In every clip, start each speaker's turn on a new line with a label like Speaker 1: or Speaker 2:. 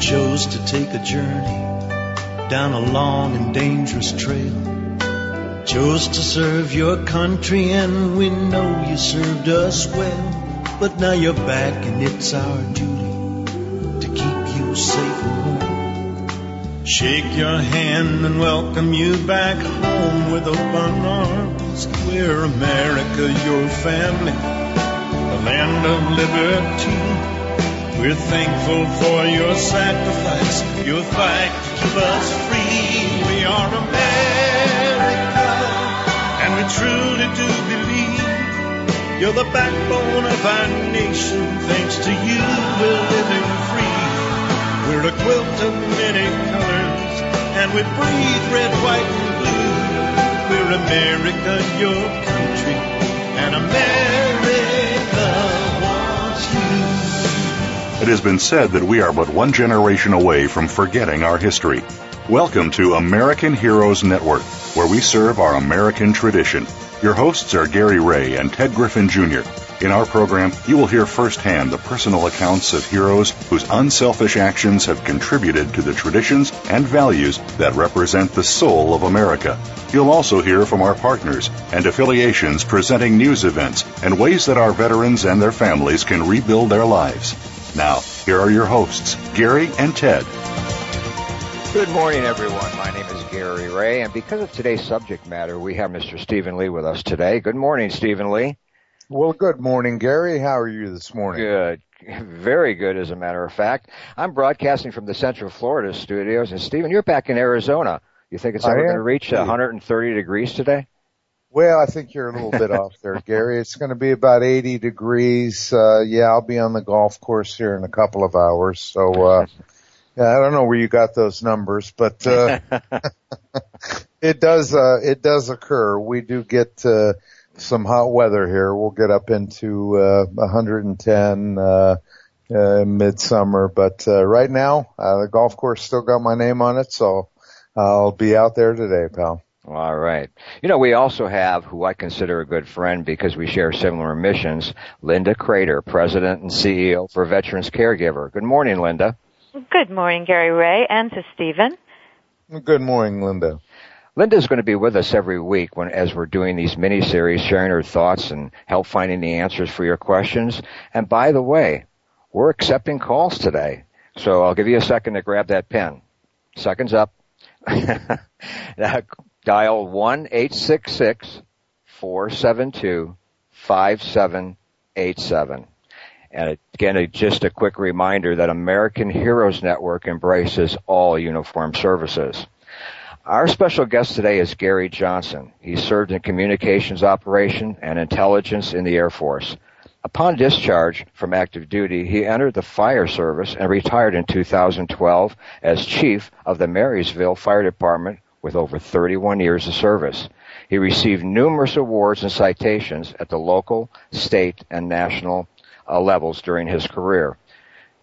Speaker 1: Chose to take a journey down a long and dangerous trail. Chose to serve your country, and we know you served us well. But now you're back, and it's our duty to keep you safe and home. Shake your hand and welcome you back home with open arms. We're America, your family, the land of liberty. We're thankful for your sacrifice, your fight to keep us free. We are America, and we truly do believe you're the backbone of our nation. Thanks to you, we're living free. We're a quilt of many colors, and we breathe red, white, and blue. We're America, your country, and America.
Speaker 2: It has been said that we are but one generation away from forgetting our history. Welcome to American Heroes Network, where we serve our American tradition. Your hosts are Gary Ray and Ted Griffin Jr. In our program, you will hear firsthand the personal accounts of heroes whose unselfish actions have contributed to the traditions and values that represent the soul of America. You'll also hear from our partners and affiliations presenting news events and ways that our veterans and their families can rebuild their lives. Now, here are your hosts, Gary and Ted.
Speaker 3: Good morning, everyone. My name is Gary Ray, and because of today's subject matter, we have Mr. Stephen Lee with us today. Good morning, Stephen Lee.
Speaker 4: Well, good morning, Gary. How are you this morning?
Speaker 3: Good. Very good, as a matter of fact. I'm broadcasting from the Central Florida studios, and Stephen, you're back in Arizona. You think it's ever going to reach 130 degrees today?
Speaker 4: Well, I think you're a little bit off there, Gary. It's going to be about 80 degrees. Uh, yeah, I'll be on the golf course here in a couple of hours. So, uh, yeah, I don't know where you got those numbers, but, uh, it does, uh, it does occur. We do get, uh, some hot weather here. We'll get up into, uh, 110, uh, uh, midsummer, but, uh, right now, uh, the golf course still got my name on it. So I'll be out there today, pal.
Speaker 3: All right. You know, we also have who I consider a good friend because we share similar missions, Linda Crater, President and CEO for Veterans Caregiver. Good morning, Linda.
Speaker 5: Good morning, Gary Ray, and to Stephen.
Speaker 4: Good morning, Linda.
Speaker 3: Linda's going to be with us every week when, as we're doing these mini series, sharing her thoughts and help finding the answers for your questions. And by the way, we're accepting calls today. So I'll give you a second to grab that pen. Seconds up. dial 1-866-472-5787. And again, just a quick reminder that American Heroes Network embraces all uniformed services. Our special guest today is Gary Johnson. He served in communications operation and intelligence in the Air Force. Upon discharge from active duty, he entered the fire service and retired in 2012 as chief of the Marysville Fire Department with over 31 years of service. He received numerous awards and citations at the local, state, and national uh, levels during his career.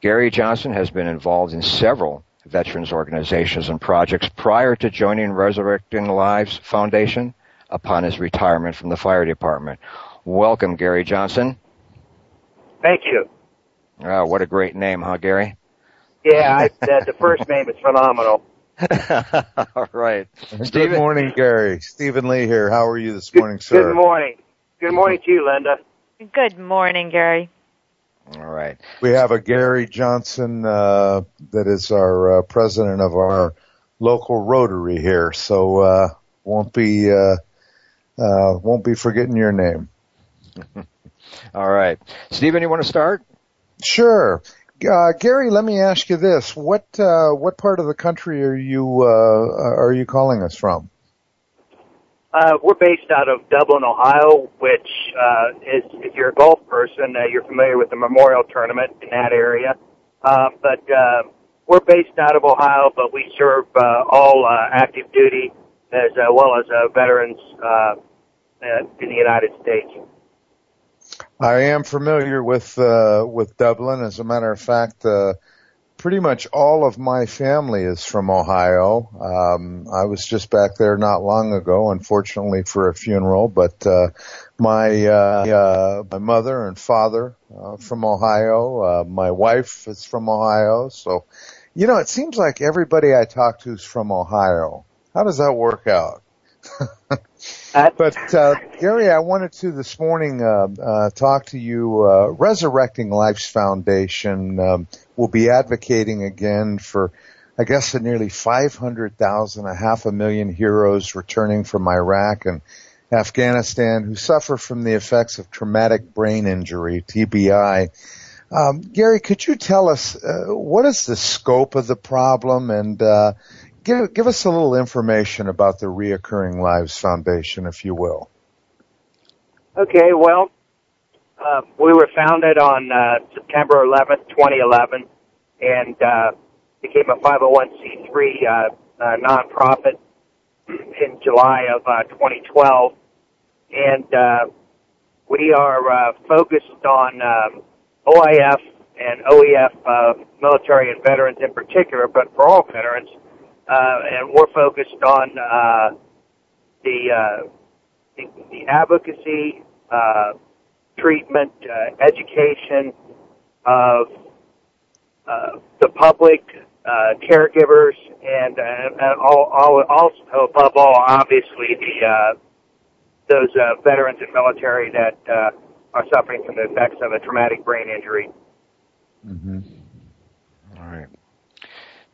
Speaker 3: Gary Johnson has been involved in several veterans organizations and projects prior to joining Resurrecting Lives Foundation upon his retirement from the fire department. Welcome, Gary Johnson.
Speaker 6: Thank you.
Speaker 3: Oh, what a great name, huh, Gary?
Speaker 6: Yeah, I, the first name is phenomenal.
Speaker 3: All right.
Speaker 4: Good morning, Gary. Stephen Lee here. How are you this morning, sir?
Speaker 6: Good morning. Good morning to you, Linda.
Speaker 5: Good morning, Gary.
Speaker 3: All right.
Speaker 4: We have a Gary Johnson uh, that is our uh, president of our local Rotary here, so uh, won't be uh, uh, won't be forgetting your name.
Speaker 3: All right, Stephen, you want to start?
Speaker 4: Sure. Uh, Gary, let me ask you this: what uh, what part of the country are you uh, are you calling us from?
Speaker 6: Uh, we're based out of Dublin, Ohio, which uh, is if you're a golf person, uh, you're familiar with the Memorial Tournament in that area. uh, but we're based out of Ohio, but we serve all active duty as well as veterans in the United States.
Speaker 4: I am familiar with uh, with Dublin. As a matter of fact, uh, pretty much all of my family is from Ohio. Um, I was just back there not long ago, unfortunately for a funeral, but uh, my uh, uh, my mother and father uh, from Ohio. Uh, my wife is from Ohio, so you know it seems like everybody I talk to is from Ohio. How does that work out? but uh, Gary, I wanted to this morning uh, uh, talk to you. Uh, Resurrecting Lives Foundation um, will be advocating again for, I guess, the nearly 500,000, a half a million heroes returning from Iraq and Afghanistan who suffer from the effects of traumatic brain injury (TBI). Um, Gary, could you tell us uh, what is the scope of the problem and uh, give give us a little information about the Reoccurring Lives Foundation, if you will.
Speaker 6: Okay, well, uh, we were founded on uh, September 11th, 2011, and uh, became a 501c3 uh, uh, nonprofit in July of uh, 2012, and uh, we are uh, focused on um, OIF and OEF uh, military and veterans in particular, but for all veterans and we're focused on uh, the, uh, the the advocacy, uh, treatment, uh, education of uh, the public, uh, caregivers, and, uh, and all, all, also above all, obviously the uh, those uh, veterans and military that uh, are suffering from the effects of a traumatic brain injury.
Speaker 4: Mm-hmm.
Speaker 3: All right.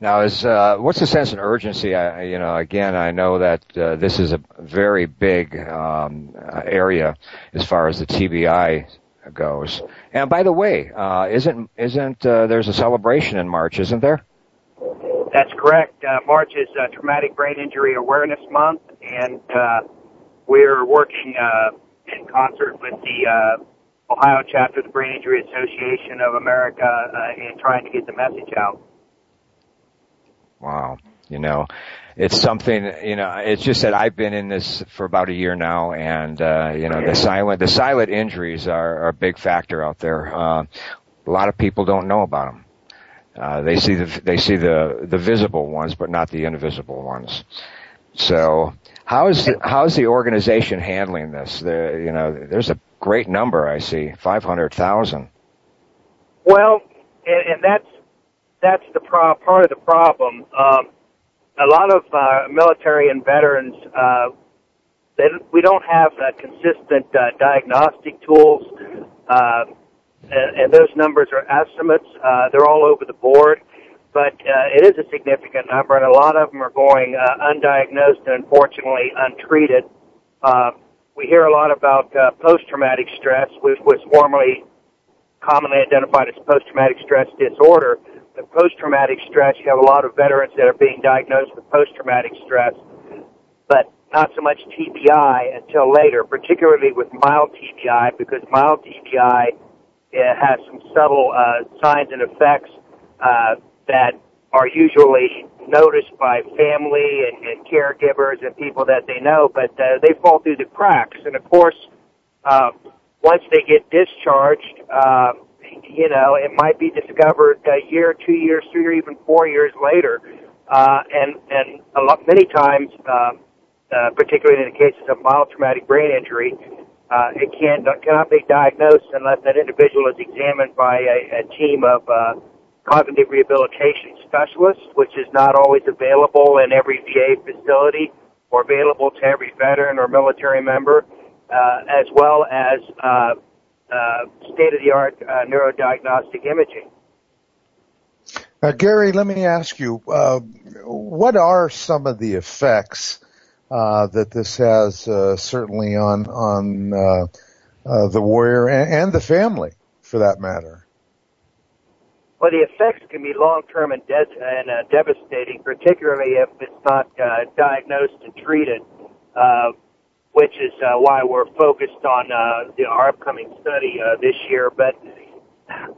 Speaker 3: Now, is uh, what's the sense of urgency? I, you know, again, I know that uh, this is a very big um, area as far as the TBI goes. And by the way, uh, isn't isn't uh, there's a celebration in March, isn't there?
Speaker 6: That's correct. Uh, March is uh, Traumatic Brain Injury Awareness Month, and uh, we're working uh, in concert with the uh, Ohio chapter of the Brain Injury Association of America uh, in trying to get the message out.
Speaker 3: Wow. You know, it's something, you know, it's just that I've been in this for about a year now and, uh, you know, the silent, the silent injuries are, are a big factor out there. Uh, a lot of people don't know about them. Uh, they see the, they see the, the visible ones, but not the invisible ones. So how is, the, how is the organization handling this? The, you know, there's a great number I see, 500,000.
Speaker 6: Well, and, and that's that's the pro- part of the problem. Um, a lot of uh, military and veterans, uh, they, we don't have uh, consistent uh, diagnostic tools, uh, and, and those numbers are estimates. Uh, they're all over the board, but uh, it is a significant number, and a lot of them are going uh, undiagnosed and unfortunately untreated. Uh, we hear a lot about uh, post-traumatic stress, which was formerly commonly identified as post-traumatic stress disorder the post-traumatic stress, you have a lot of veterans that are being diagnosed with post-traumatic stress, but not so much TBI until later, particularly with mild TBI, because mild TBI uh, has some subtle uh, signs and effects uh, that are usually noticed by family and, and caregivers and people that they know, but uh, they fall through the cracks. And of course, uh, once they get discharged, uh, you know, it might be discovered a year, two years, three, or even four years later. Uh, and and a lot, many times, uh, uh, particularly in the cases of mild traumatic brain injury, uh, it can cannot be diagnosed unless that individual is examined by a, a team of uh, cognitive rehabilitation specialists, which is not always available in every VA facility or available to every veteran or military member, uh, as well as uh, state-of-the-art uh, neurodiagnostic imaging.
Speaker 4: Uh, Gary, let me ask you, uh, what are some of the effects uh, that this has uh, certainly on on the warrior and, the family, for that matter?
Speaker 6: Well, the effects can be long-term and, de- and devastating, particularly if it's not diagnosed and treated which is uh, why we're focused on uh, the, our upcoming study uh, this year. But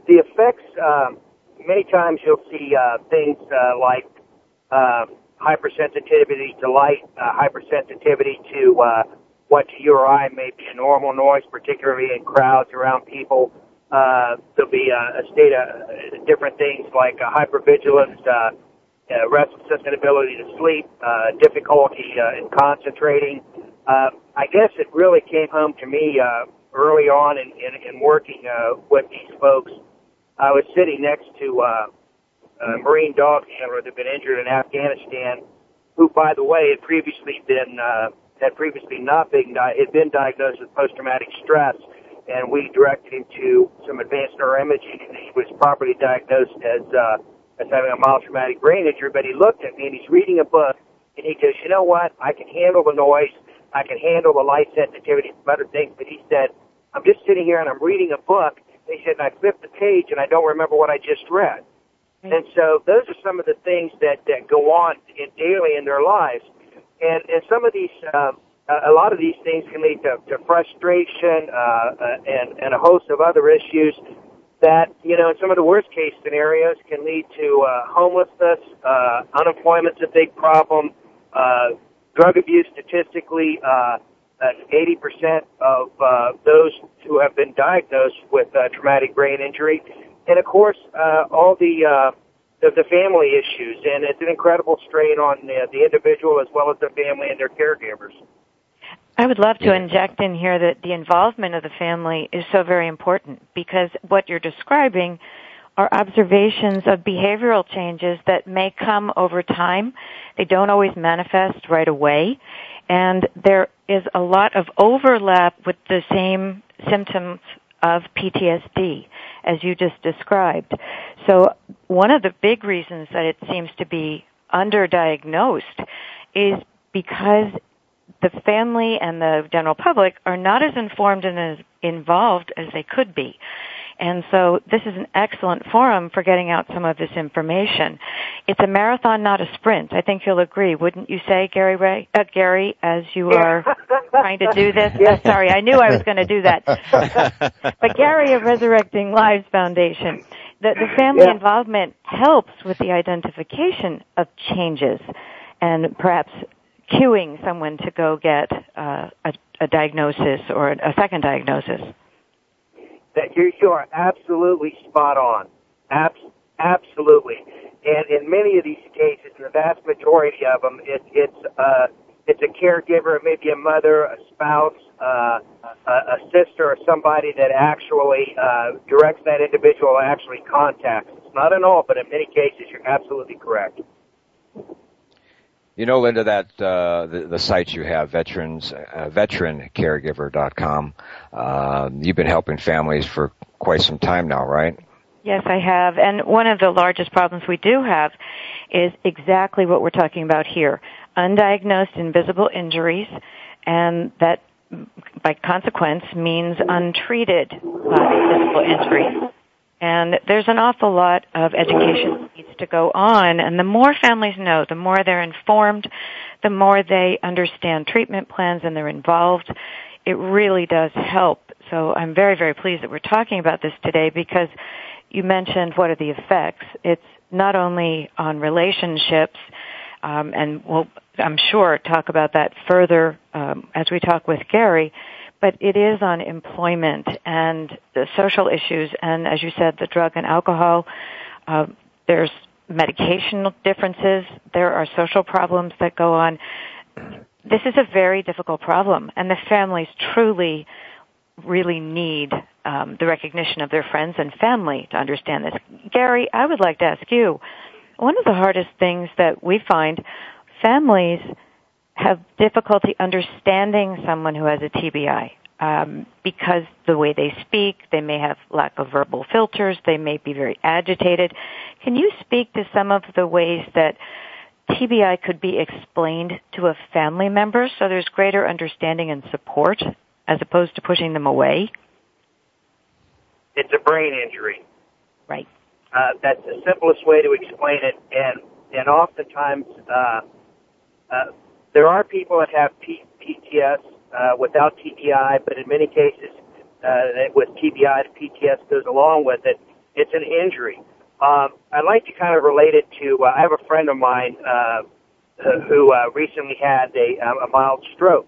Speaker 6: the effects, um, many times you'll see uh, things uh, like uh, hypersensitivity to light, uh, hypersensitivity to uh, what to your eye may be a normal noise, particularly in crowds around people. Uh, there'll be a, a state of uh, different things like uh, hypervigilance, uh, uh, restlessness, inability to sleep, uh, difficulty uh, in concentrating. Uh, I guess it really came home to me uh, early on in, in, in working uh, with these folks. I was sitting next to uh, a Marine dog handler that had been injured in Afghanistan, who, by the way, had previously been uh, had previously not been di- had been diagnosed with post-traumatic stress, and we directed him to some advanced neuroimaging, and he was properly diagnosed as uh, as having a mild traumatic brain injury. But he looked at me and he's reading a book, and he goes, "You know what? I can handle the noise. I can handle the light sensitivity, some other things." But he said, "I'm just sitting here and I'm reading a book." He said, and I flipped the page and I don't remember what I just read. And so those are some of the things that, that go on in, daily in their lives. And, and some of these, um, a lot of these things can lead to, to frustration uh, uh, and, and a host of other issues that, you know, in some of the worst case scenarios can lead to uh, homelessness, uh, unemployment's a big problem, uh, drug abuse statistically, uh, uh, 80% of uh, those who have been diagnosed with uh, traumatic brain injury, and of course uh, all the, uh, the the family issues, and it's an incredible strain on the, the individual as well as the family and their caregivers.
Speaker 5: I would love to inject in here that the involvement of the family is so very important because what you're describing are observations of behavioral changes that may come over time. They don't always manifest right away. And there is a lot of overlap with the same symptoms of PTSD as you just described. So one of the big reasons that it seems to be underdiagnosed is because the family and the general public are not as informed and as involved as they could be. And so this is an excellent forum for getting out some of this information. It's a marathon, not a sprint. I think you'll agree, wouldn't you say, Gary Ray? Uh, Gary, as you are trying to do this. Uh, sorry, I knew I was going to do that. but Gary of Resurrecting Lives Foundation, the, the family yeah. involvement helps with the identification of changes and perhaps cueing someone to go get uh, a, a diagnosis or a second diagnosis
Speaker 6: that you, you are absolutely spot on. Abs- absolutely. And in many of these cases, in the vast majority of them, it, it's uh, it's a caregiver, maybe a mother, a spouse, uh, a, a sister, or somebody that actually uh, directs that individual actually contacts. It's not in all, but in many cases, you're absolutely correct.
Speaker 3: You know, Linda, that uh, the, the site you have, veterans, uh, veterancaregiver.com, uh, you've been helping families for quite some time now, right?
Speaker 5: Yes, I have. And one of the largest problems we do have is exactly what we're talking about here. Undiagnosed invisible injuries, and that by consequence means untreated uh, invisible injuries. And there's an awful lot of education that needs to go on. And the more families know, the more they're informed, the more they understand treatment plans and they're involved, it really does help. So I'm very, very pleased that we're talking about this today because you mentioned what are the effects. It's not only on relationships, um, and we'll, I'm sure, talk about that further um, as we talk with Gary, but it is on employment and the social issues, and as you said, the drug and alcohol. Uh, there's medication differences. There are social problems that go on. This is a very difficult problem, and the families truly, really need um, the recognition of their friends and family to understand this. Gary, I would like to ask you, one of the hardest things that we find families have difficulty understanding someone who has a TBI um, because the way they speak, they may have lack of verbal filters, they may be very agitated. Can you speak to some of the ways that TBI could be explained to a family member so there's greater understanding and support as opposed to pushing them away?
Speaker 6: It's a brain injury.
Speaker 5: Right.
Speaker 6: Uh, that's the simplest way to explain it, and and oftentimes uh, uh, there are people that have PTS uh, without TBI, but in many cases, uh, with TBI, the PTS goes along with it. It's an injury. um, I'd like to kind of relate it to. Uh, I have a friend of mine uh, who uh, recently had a, um, a mild stroke,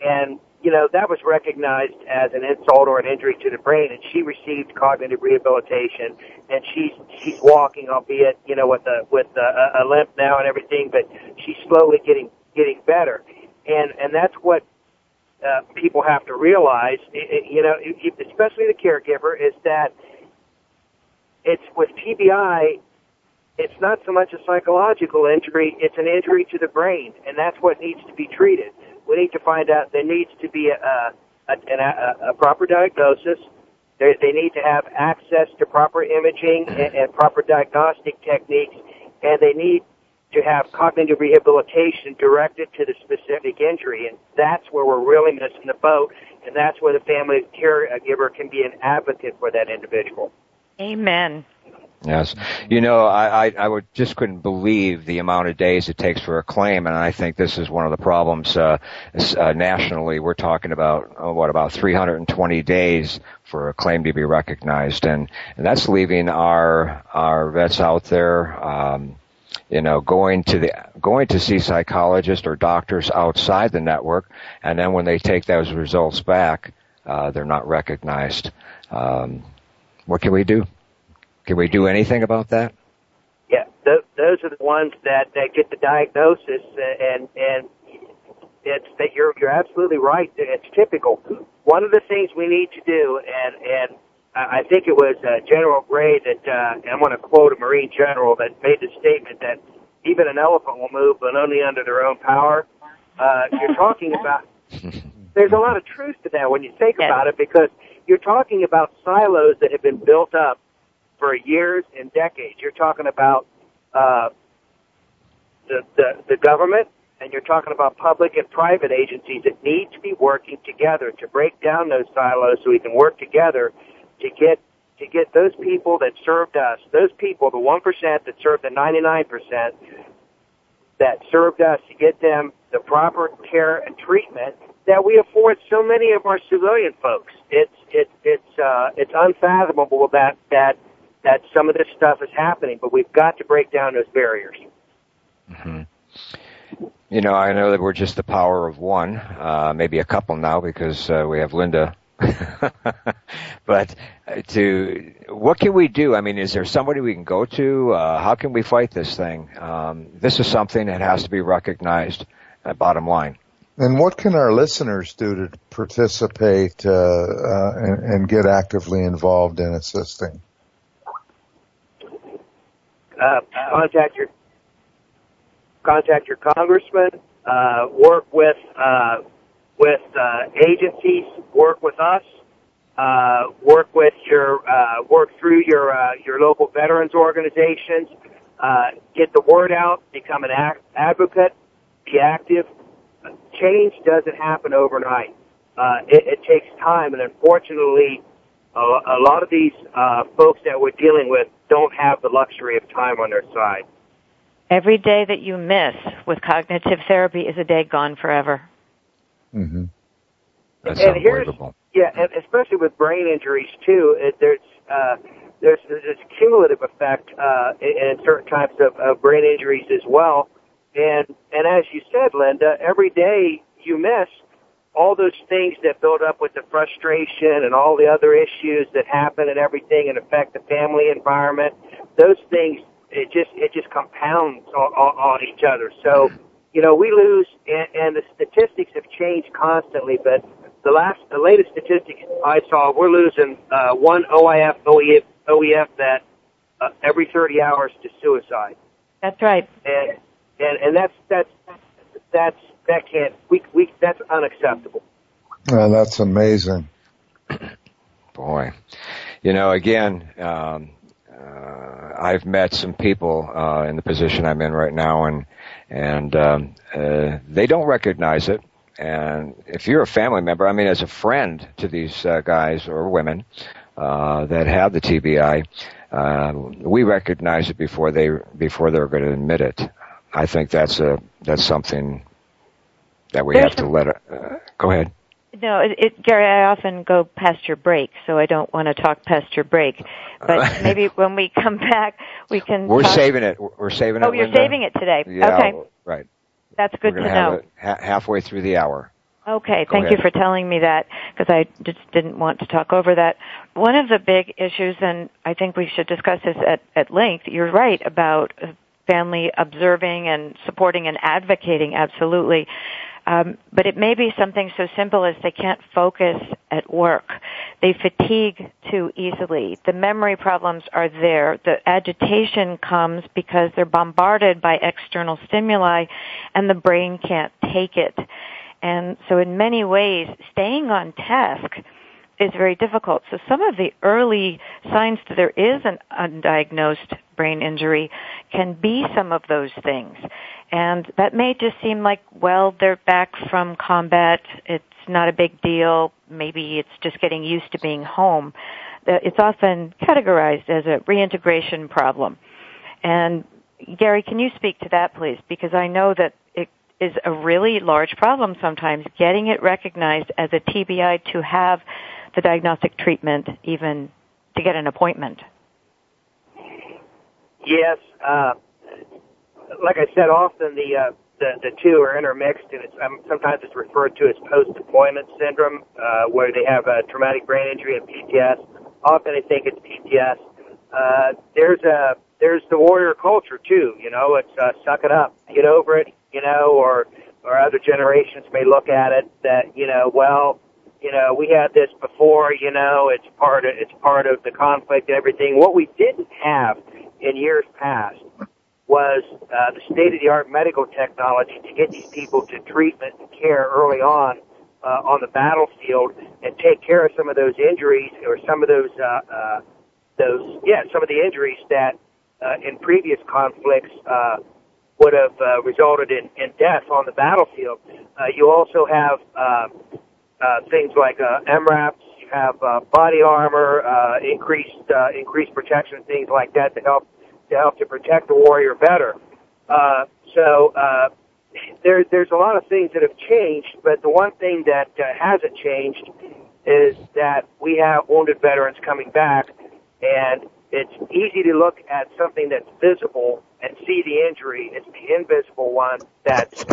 Speaker 6: and you know that was recognized as an insult or an injury to the brain, and she received cognitive rehabilitation, and she's she's walking, albeit you know with a with a, a limp now and everything, but she's slowly getting getting better, and and that's what uh, people have to realize, you know, especially the caregiver, is that it's with TBI, it's not so much a psychological injury, it's an injury to the brain, and that's what needs to be treated. We need to find out there needs to be a, a, a, a proper diagnosis. They, they need to have access to proper imaging and, and proper diagnostic techniques, and they need to have cognitive rehabilitation directed to the specific injury. And that's where we're really missing the boat. And that's where the family caregiver uh, can be an advocate for that individual.
Speaker 5: Amen.
Speaker 3: Yes. You know, I, I, I would just couldn't believe the amount of days it takes for a claim, and I think this is one of the problems uh, uh, nationally. We're talking about, oh, what, about 320 days for a claim to be recognized, and, and that's leaving our, our vets out there, um, you know, going to the going to see psychologists or doctors outside the network, and then when they take those results back, uh, they're not recognized. Um, what can we do? Can we do anything about that?
Speaker 6: Yeah, th- those are the ones that, that get the diagnosis, and and it's that you're you're absolutely right. It's typical. One of the things we need to do, and and I think it was uh, General Gray that, uh, I'm going to quote a Marine general that made the statement that even an elephant will move, but only under their own power. Uh, you're talking about, there's a lot of truth to that when you think about it because you're talking about silos that have been built up for years and decades. You're talking about, uh, the, the, the government, and you're talking about public and private agencies that need to be working together to break down those silos so we can work together to get to get those people that served us, those people, the one percent that served the ninety nine percent that served us, to get them the proper care and treatment that we afford so many of our civilian folks. It's it's it's uh, it's unfathomable that that that some of this stuff is happening, but we've got to break down those barriers.
Speaker 3: Mm-hmm. You know, I know that we're just the power of one, uh, maybe a couple now because uh, we have Linda but uh, to what can we do? I mean, is there somebody we can go to? Uh, how can we fight this thing? Um, this is something that has to be recognized. Uh, bottom line.
Speaker 4: And what can our listeners do to participate uh, uh, and, and, get actively involved in assisting?
Speaker 6: Uh, contact your contact your congressman. work with with uh, agencies, work with us, uh, work with your uh, work through your uh, your local veterans organizations, uh, get the word out, become an act- advocate, be active. Change doesn't happen overnight. Uh, it, it takes time, and unfortunately, a, a lot of these uh, folks that we're dealing with don't have the luxury of time on their side.
Speaker 5: Every day that you miss with cognitive therapy is a day gone forever.
Speaker 4: Mm-hmm.
Speaker 3: That's
Speaker 6: and here's,
Speaker 3: unbelievable.
Speaker 6: yeah, and especially with brain injuries too, it, there's uh, there's this cumulative effect uh, in, in certain types of, of brain injuries as well. And and as you said, Linda, every day you miss all those things that build up with the frustration and all the other issues that happen and everything and affect the family environment. Those things it just it just compounds on, on, on each other. So you know, we lose, and, and the statistics have changed constantly, but the last, the latest statistics I saw, we're losing uh, one OIF, OEF, OEF that uh, every 30 hours to suicide.
Speaker 5: That's right.
Speaker 6: And and and that's that's that's that can't we we that's unacceptable.
Speaker 4: Yeah, that's amazing.
Speaker 3: Boy, you know, again, um, uh, I've met some people uh, in the position I'm in right now, and and um, uh, they don't recognize it. And if you're a family member, I mean, as a friend to these uh, guys or women uh, that have the TBI, uh, we recognize it before they before they're going to admit it. I think that's a that's something that we
Speaker 5: There's
Speaker 3: have to let. It, uh, go ahead.
Speaker 5: No, it, it, Gary, I often go past your break, so I don't want to talk past your break. But maybe when we come back, we can.
Speaker 3: We're
Speaker 5: talk.
Speaker 3: saving it. We're saving it.
Speaker 5: Oh, you're
Speaker 3: Linda.
Speaker 5: saving it today.
Speaker 3: Yeah,
Speaker 5: okay,
Speaker 3: right.
Speaker 5: that's good to know.
Speaker 3: it ha- halfway through the hour.
Speaker 5: Okay, thank you for telling me that because I just didn't want to talk over that. One of the big issues, and I think we should discuss this at, at length, you're right about family observing and supporting and advocating, absolutely. Um, but it may be something so simple as they can't focus at work. They fatigue too easily. The memory problems are there. The agitation comes because they're bombarded by external stimuli and the brain can't take it. And so in many ways, staying on task is very difficult. So some of the early signs that there is an undiagnosed brain injury can be some of those things. And that may just seem like, well, they're back from combat. It's not a big deal. Maybe it's just getting used to being home. It's often categorized as a reintegration problem. And Gary, can you speak to that, please? Because I know that it is a really large problem sometimes getting it recognized as a TBI to have the diagnostic treatment, even to get an appointment.
Speaker 6: Yes, uh, like I said, often the uh, the the two are intermixed, and it's um, sometimes it's referred to as post-deployment syndrome, uh, where they have a traumatic brain injury and PTS. Often they think it's PTS. Uh, there's a there's the warrior culture too. You know, it's uh, suck it up, get over it. You know, or or other generations may look at it that you know, well, you know, we had this before. You know, it's part of it's part of the conflict and everything. What we didn't have in years past was uh, the state-of-the-art medical technology to get these people to treatment and care early on uh, on the battlefield and take care of some of those injuries or some of those uh, uh, those yeah some of the injuries that uh, in previous conflicts uh, would have uh, resulted in, in death on the battlefield. Uh, you also have uh, uh, things like uh, MRAPs. You have uh, body armor, uh, increased uh, increased protection, things like that to help to help to protect the warrior better. Uh, so uh, there, there's a lot of things that have changed, but the one thing that uh, hasn't changed is that we have wounded veterans coming back, and it's easy to look at something that's visible and see the injury. It's the invisible one that's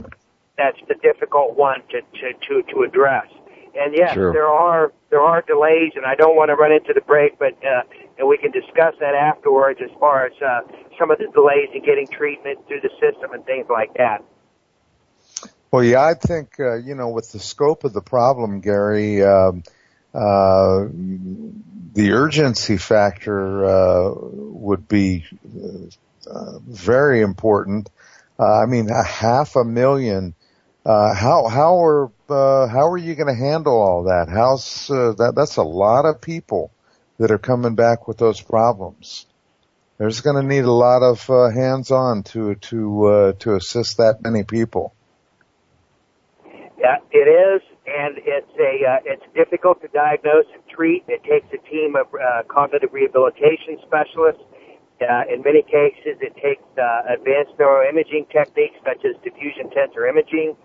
Speaker 6: that's the difficult one to to to, to address. And yes,
Speaker 3: Sure.
Speaker 6: there are there are delays, and I don't want to run into the break, but uh, and we can discuss that afterwards as far as uh, some of the delays in getting treatment through the system and things like that.
Speaker 4: Well, yeah, I think uh, you know, with the scope of the problem, Gary, um, uh, the urgency factor uh, would be uh, very important. Uh, I mean, a half a million. Uh, how how are uh, how are you going to handle all that? How's uh, that? That's a lot of people that are coming back with those problems. There's going to need a lot of uh, hands-on to to uh, to assist that many people.
Speaker 6: Yeah, it is, and it's a uh, it's difficult to diagnose and treat. It takes a team of uh, cognitive rehabilitation specialists. Uh, in many cases, it takes uh, advanced neuroimaging techniques such as diffusion tensor imaging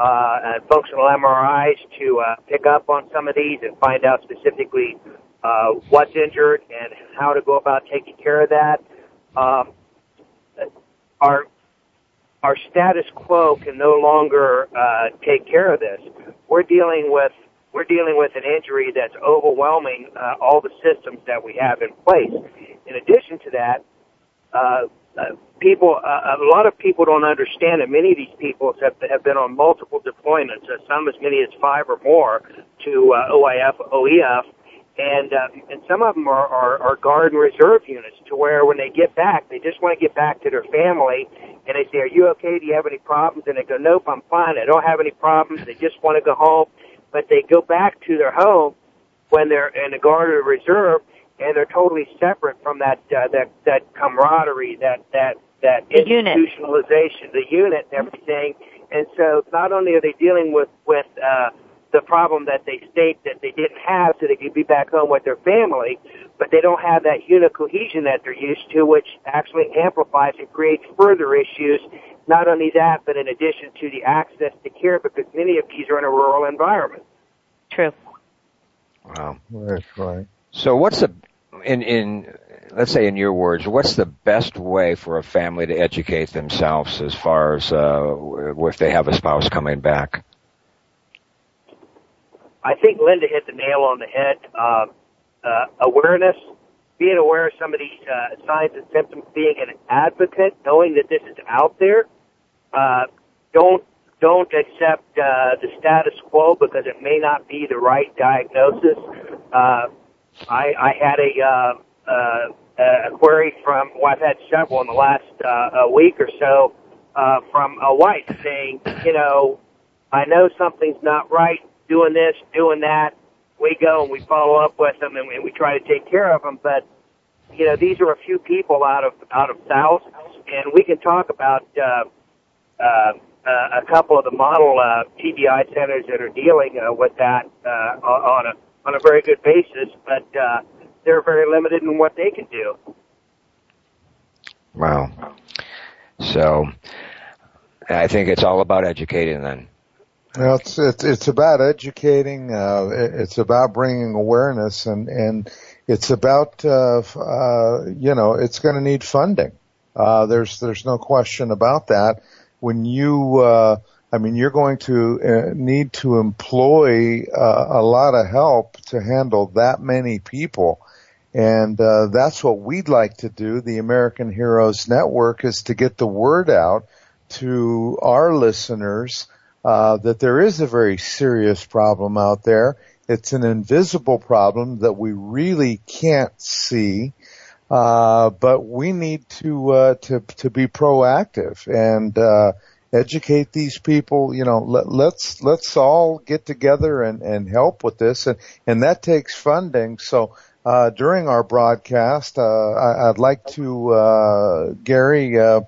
Speaker 6: and functional MRIs to uh, pick up on some of these and find out specifically uh, what's injured and how to go about taking care of that. Um, our our status quo can no longer uh, take care of this. We're dealing with we're dealing with an injury that's overwhelming uh, all the systems that we have in place. In addition to that, uh, uh, people uh, a lot of people don't understand, and many of these people have have been on multiple deployments, uh, some as many as five or more to uh, OIF, OEF, and uh, and some of them are, are, are guard and reserve units to where when they get back, they just want to get back to their family, and they say, "Are you okay? Do you have any problems?" And they go, "Nope, I'm fine. I don't have any problems." They just want to go home, but they go back to their home when they're in a guard or reserve, and they're totally separate from that uh, that that camaraderie, that that that
Speaker 5: The unit.
Speaker 6: institutionalization, the unit, and everything. And so, not only are they dealing with with uh, the problem that they state that they didn't have so they could be back home with their family, but they don't have that unit cohesion that they're used to, which actually amplifies and creates further issues. Not only that, but in addition to the access to care, because many of these are in a rural environment.
Speaker 5: True.
Speaker 3: Wow.
Speaker 4: that's right.
Speaker 3: So what's the in in let's say in your words, what's the best way for a family to educate themselves as far as uh, if they have a spouse coming back?
Speaker 6: I think Linda hit the nail on the head. Uh, uh, awareness, being aware of some of these uh, signs and symptoms, being an advocate, knowing that this is out there. Uh, don't don't accept uh, the status quo because it may not be the right diagnosis. Uh, I, I had a, uh, uh, a query from, well, I've had several in the last uh, a week or so uh, from a wife saying, you know, I know something's not right, doing this, doing that. We go and we follow up with them and we, we try to take care of them, but you know, these are a few people out of out of thousands, and we can talk about uh, uh, uh, a couple of the model uh, TBI centers that are dealing uh, with that uh, on a on a very good basis, but uh, they're very limited in what they can do.
Speaker 3: Wow. So I think it's all about educating then.
Speaker 4: Well, it's it's, it's about educating. Uh, it's about bringing awareness, and and it's about uh, uh, you know it's going to need funding. Uh, there's there's no question about that. When you uh, I mean, you're going to uh, need to employ uh, a lot of help to handle that many people. And uh, that's what we'd like to do. The American Heroes Network is to get the word out to our listeners uh, that there is a very serious problem out there. It's an invisible problem that we really can't see, uh, but we need to uh, to to be proactive and educate these people. You know, let, let's let's all get together and and help with this, and and that takes funding. So. Uh, during our broadcast, uh, I, would like to, uh, Gary, uh,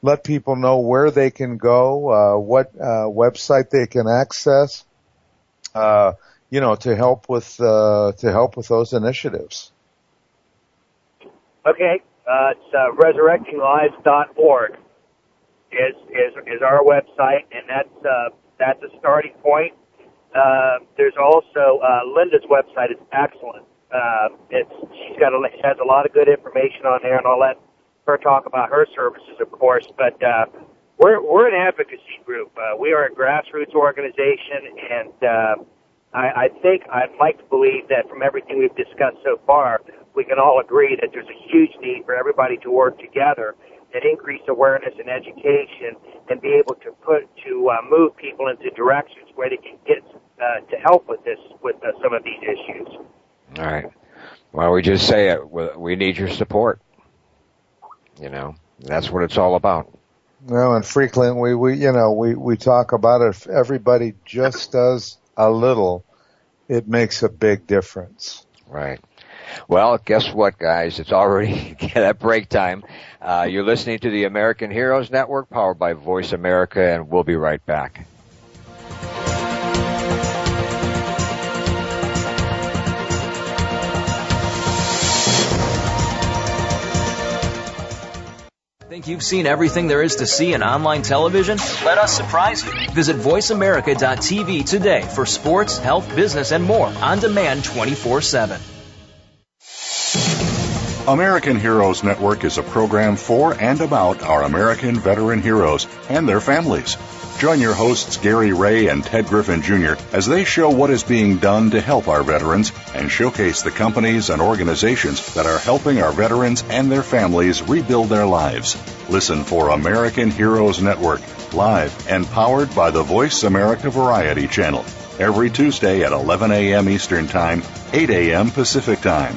Speaker 4: let people know where they can go, uh, what uh, website they can access, uh, you know, to help with uh, to help with those initiatives.
Speaker 6: Okay, it's uh, resurrectinglives.org is is is our website, and that's uh, that's a starting point. Uh, there's also uh, Linda's website is excellent. Uh, it's she's got a, she has a lot of good information on there, and I'll let her talk about her services, of course, but uh, we're we're an advocacy group. Uh, we are a grassroots organization, and uh, I, I think I'd like to believe that from everything we've discussed so far, we can all agree that there's a huge need for everybody to work together and increase awareness and education, and be able to put to uh, move people into directions where they can get uh, to help with this with uh, some of these issues.
Speaker 3: All right. Well, we just say it. We need your support. You know, that's what it's all about.
Speaker 4: Well, and frequently we, we, you know, we, we talk about it. If everybody just does a little, it makes a big difference.
Speaker 3: Right. Well, guess what, guys? It's already that break time. Uh, you're listening to the American Heroes Network, powered by Voice America, and we'll be right back.
Speaker 7: Think you've seen everything there is to see in online television? Let us surprise you. Visit VoiceAmerica.tv today for sports, health, business, and more on demand 24 7.
Speaker 2: American Heroes Network is a program for and about our American veteran heroes and their families. Join your hosts Gary Ray and Ted Griffin Jr. as they show what is being done to help our veterans and showcase the companies and organizations that are helping our veterans and their families rebuild their lives. Listen for American Heroes Network, live and powered by the Voice America Variety Channel, every Tuesday at 11 a.m. Eastern Time, 8 a.m. Pacific Time.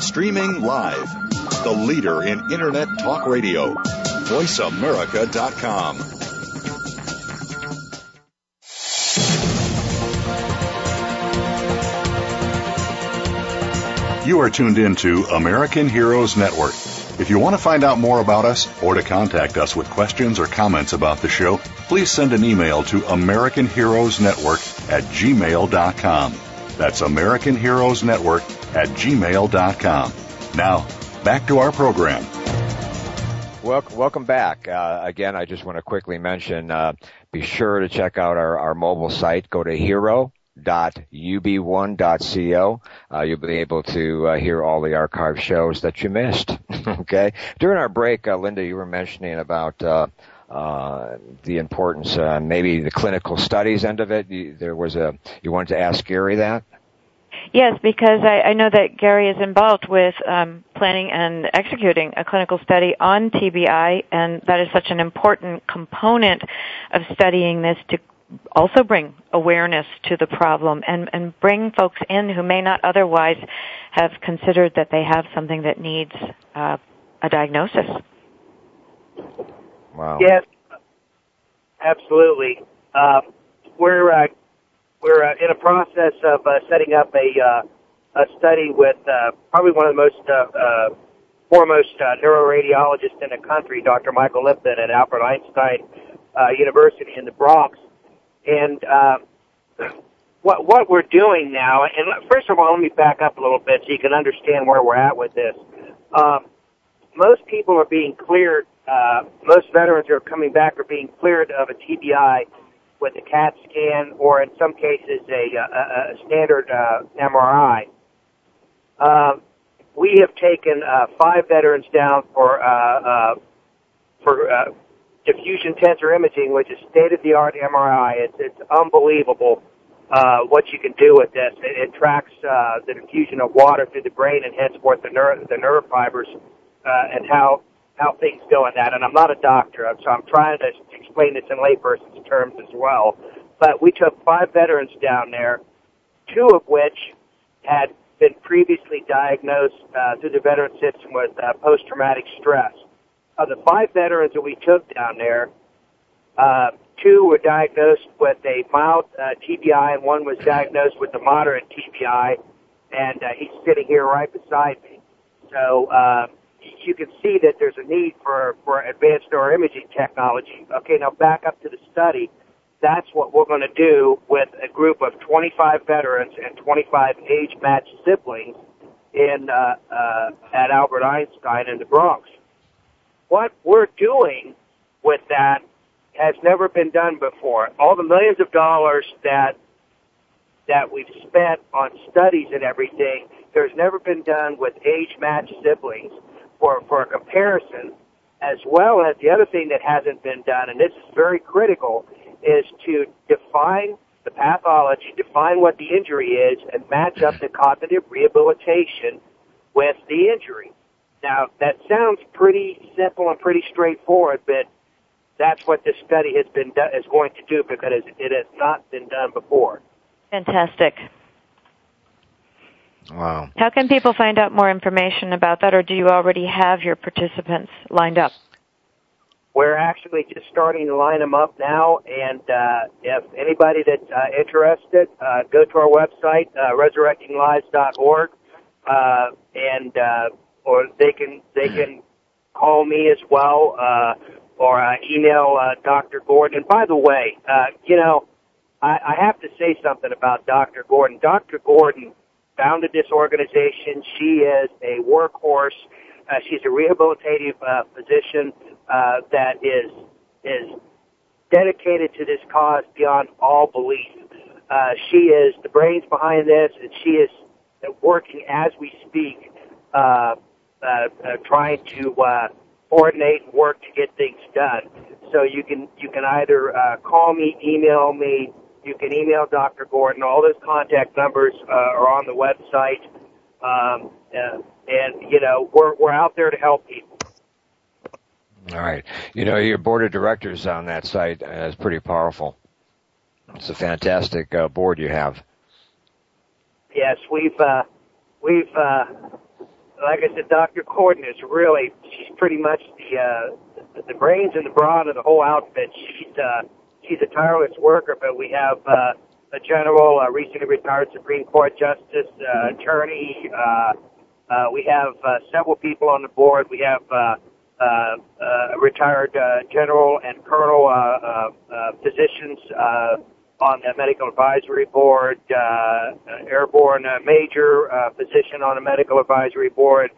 Speaker 2: Streaming live. The leader in Internet talk radio. VoiceAmerica.com. You are tuned into American Heroes Network. If you want to find out more about us or to contact us with questions or comments about the show, please send an email to American Heroes Network at gmail.com. That's American Heroes Network at gmail.com. Now, back to our program.
Speaker 3: Welcome, back. Uh, again, I just want to quickly mention, uh, be sure to check out our, our mobile site. Go to hero.ub1.co. Uh, you'll be able to uh, hear all the archived shows that you missed. okay. During our break, uh, Linda, you were mentioning about uh, uh, the importance, uh, maybe the clinical studies end of it. You, there was a you wanted to ask Gary that.
Speaker 5: Yes, because I, I know that Gary is involved with um, planning and executing a clinical study on TBI, and that is such an important component of studying this to also bring awareness to the problem and, and bring folks in who may not otherwise have considered that they have something that needs uh, a diagnosis.
Speaker 3: Wow.
Speaker 6: Yes, absolutely. Uh, we're uh, we're uh, in a process of uh, setting up a uh, a study with uh, probably one of the most uh, uh, foremost uh, neuroradiologists in the country, Dr. Michael Lipton at Albert Einstein uh, University in the Bronx. And uh, what what we're doing now, and first of all, let me back up a little bit so you can understand where we're at with this. Um, most people are being cleared. Uh, most veterans who are coming back are being cleared of a TBI with a CAT scan or in some cases a, a, a standard uh, MRI. Um, we have taken uh, five veterans down for uh, uh, for uh, diffusion tensor imaging, which is state of the art MRI. It's, it's unbelievable uh, what you can do with this. It, it tracks uh, the diffusion of water through the brain and henceforth the nerve the nerve fibers uh, and how how things go in that. And I'm not a doctor, so I'm trying to explain this in layperson's terms as well. But we took five veterans down there, two of which had been previously diagnosed uh, through the veteran system with uh, post-traumatic stress. Of the five veterans that we took down there, uh, two were diagnosed with a mild uh, TBI, and one was diagnosed with a moderate TBI, and uh, he's sitting here right beside me. So uh, you can see that there's a need for, for advanced neuroimaging technology. Okay, now back up to the study. That's what we're going to do with a group of 25 veterans and 25 age-matched siblings in uh, uh, at Albert Einstein in the Bronx. What we're doing with that has never been done before. All the millions of dollars that that we've spent on studies and everything, there's never been done with age-matched siblings for, for a comparison, as well as the other thing that hasn't been done, and this is very critical, is to define the pathology, define what the injury is, and match up the cognitive rehabilitation with the injury. Now, that sounds pretty simple and pretty straightforward, but that's what this study has been do- is going to do because it has not been done before.
Speaker 5: Fantastic.
Speaker 3: Wow.
Speaker 5: How can people find out more information about that, or do you already have your participants lined up?
Speaker 6: We're actually just starting to line them up now, and uh, if anybody that's uh, interested, uh, go to our website, uh, resurrectinglives.org, uh, and uh, or they can they can call me as well, uh, or uh, email uh, Dr. Gordon. And by the way, uh, you know, I, I have to say something about Dr. Gordon. Dr. Gordon founded this organization. She is a workhorse. Uh, she's a rehabilitative uh, physician uh, that is is dedicated to this cause beyond all belief. Uh, she is the brains behind this, and she is working as we speak, uh, uh, uh, trying to uh, coordinate work to get things done. So you can you can either uh, call me, email me, you can email Dr. Gordon. All those contact numbers uh, are on the website. Um, uh, and, you know, we're, we're out there to help people.
Speaker 3: All right. You know, your board of directors on that site is pretty powerful. It's a fantastic uh, board you have.
Speaker 6: Yes, we've, uh, we've, uh, like I said, Dr. Gordon is really, she's pretty much the, uh, the brains and the brawn of the whole outfit. She's, uh, she's a tireless worker, but we have uh, a general, uh, recently retired Supreme Court justice, uh, attorney, uh, Uh, we have uh, several people on the board. We have uh, uh, uh, retired uh, general and colonel uh, uh, uh, physicians uh, on the medical advisory board, uh, airborne uh, major uh, physician on the medical advisory board.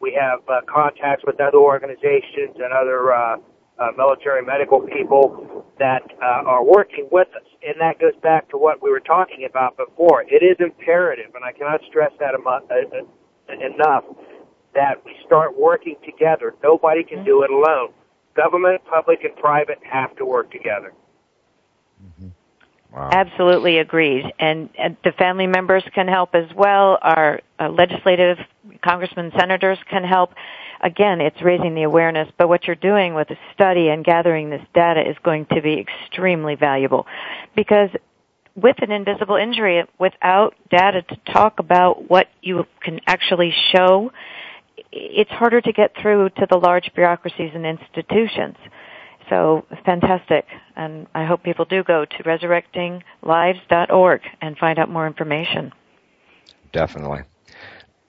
Speaker 6: We have uh, contacts with other organizations and other uh, uh, military medical people that uh, are working with us. And that goes back to what we were talking about before. It is imperative, and I cannot stress that uh, uh, enough, that we start working together. Nobody can do it alone. Government, public, and private have to work together.
Speaker 3: Wow.
Speaker 5: Absolutely agreed. And, and the family members can help as well. Our uh, legislative congressmen, senators can help. Again, it's raising the awareness, but what you're doing with the study and gathering this data is going to be extremely valuable because with an invisible injury, without data to talk about what you can actually show, it's harder to get through to the large bureaucracies and institutions. So fantastic. And I hope people do go to resurrectinglives.org and find out more information.
Speaker 3: Definitely.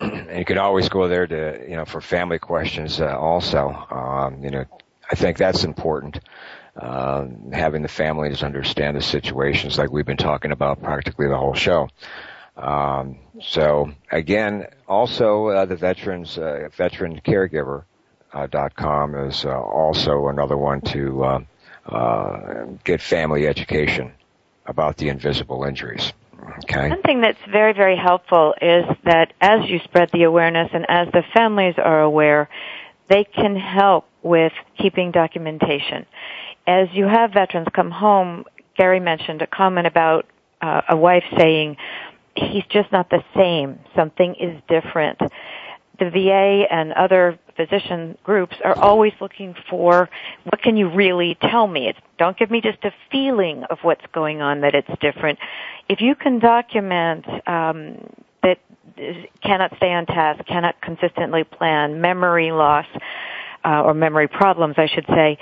Speaker 3: And you can always go there to, you know, for family questions uh, also. Um, you know, I think that's important. Uh, having the families understand the situations like we've been talking about practically the whole show. Um, so again, also uh, the veterans, uh, veteran caregiver dot com is uh, also another one to uh, uh, get family education about the invisible injuries. Okay.
Speaker 5: One thing that's very, very helpful is that as you spread the awareness and as the families are aware, they can help with keeping documentation. As you have veterans come home, Gary mentioned a comment about uh, a wife saying, he's just not the same. Something is different. The VA and other physician groups are always looking for what can you really tell me? It's, don't give me just a feeling of what's going on that it's different. If you can document um, that cannot stay on task, cannot consistently plan, memory loss, uh, or memory problems, I should say,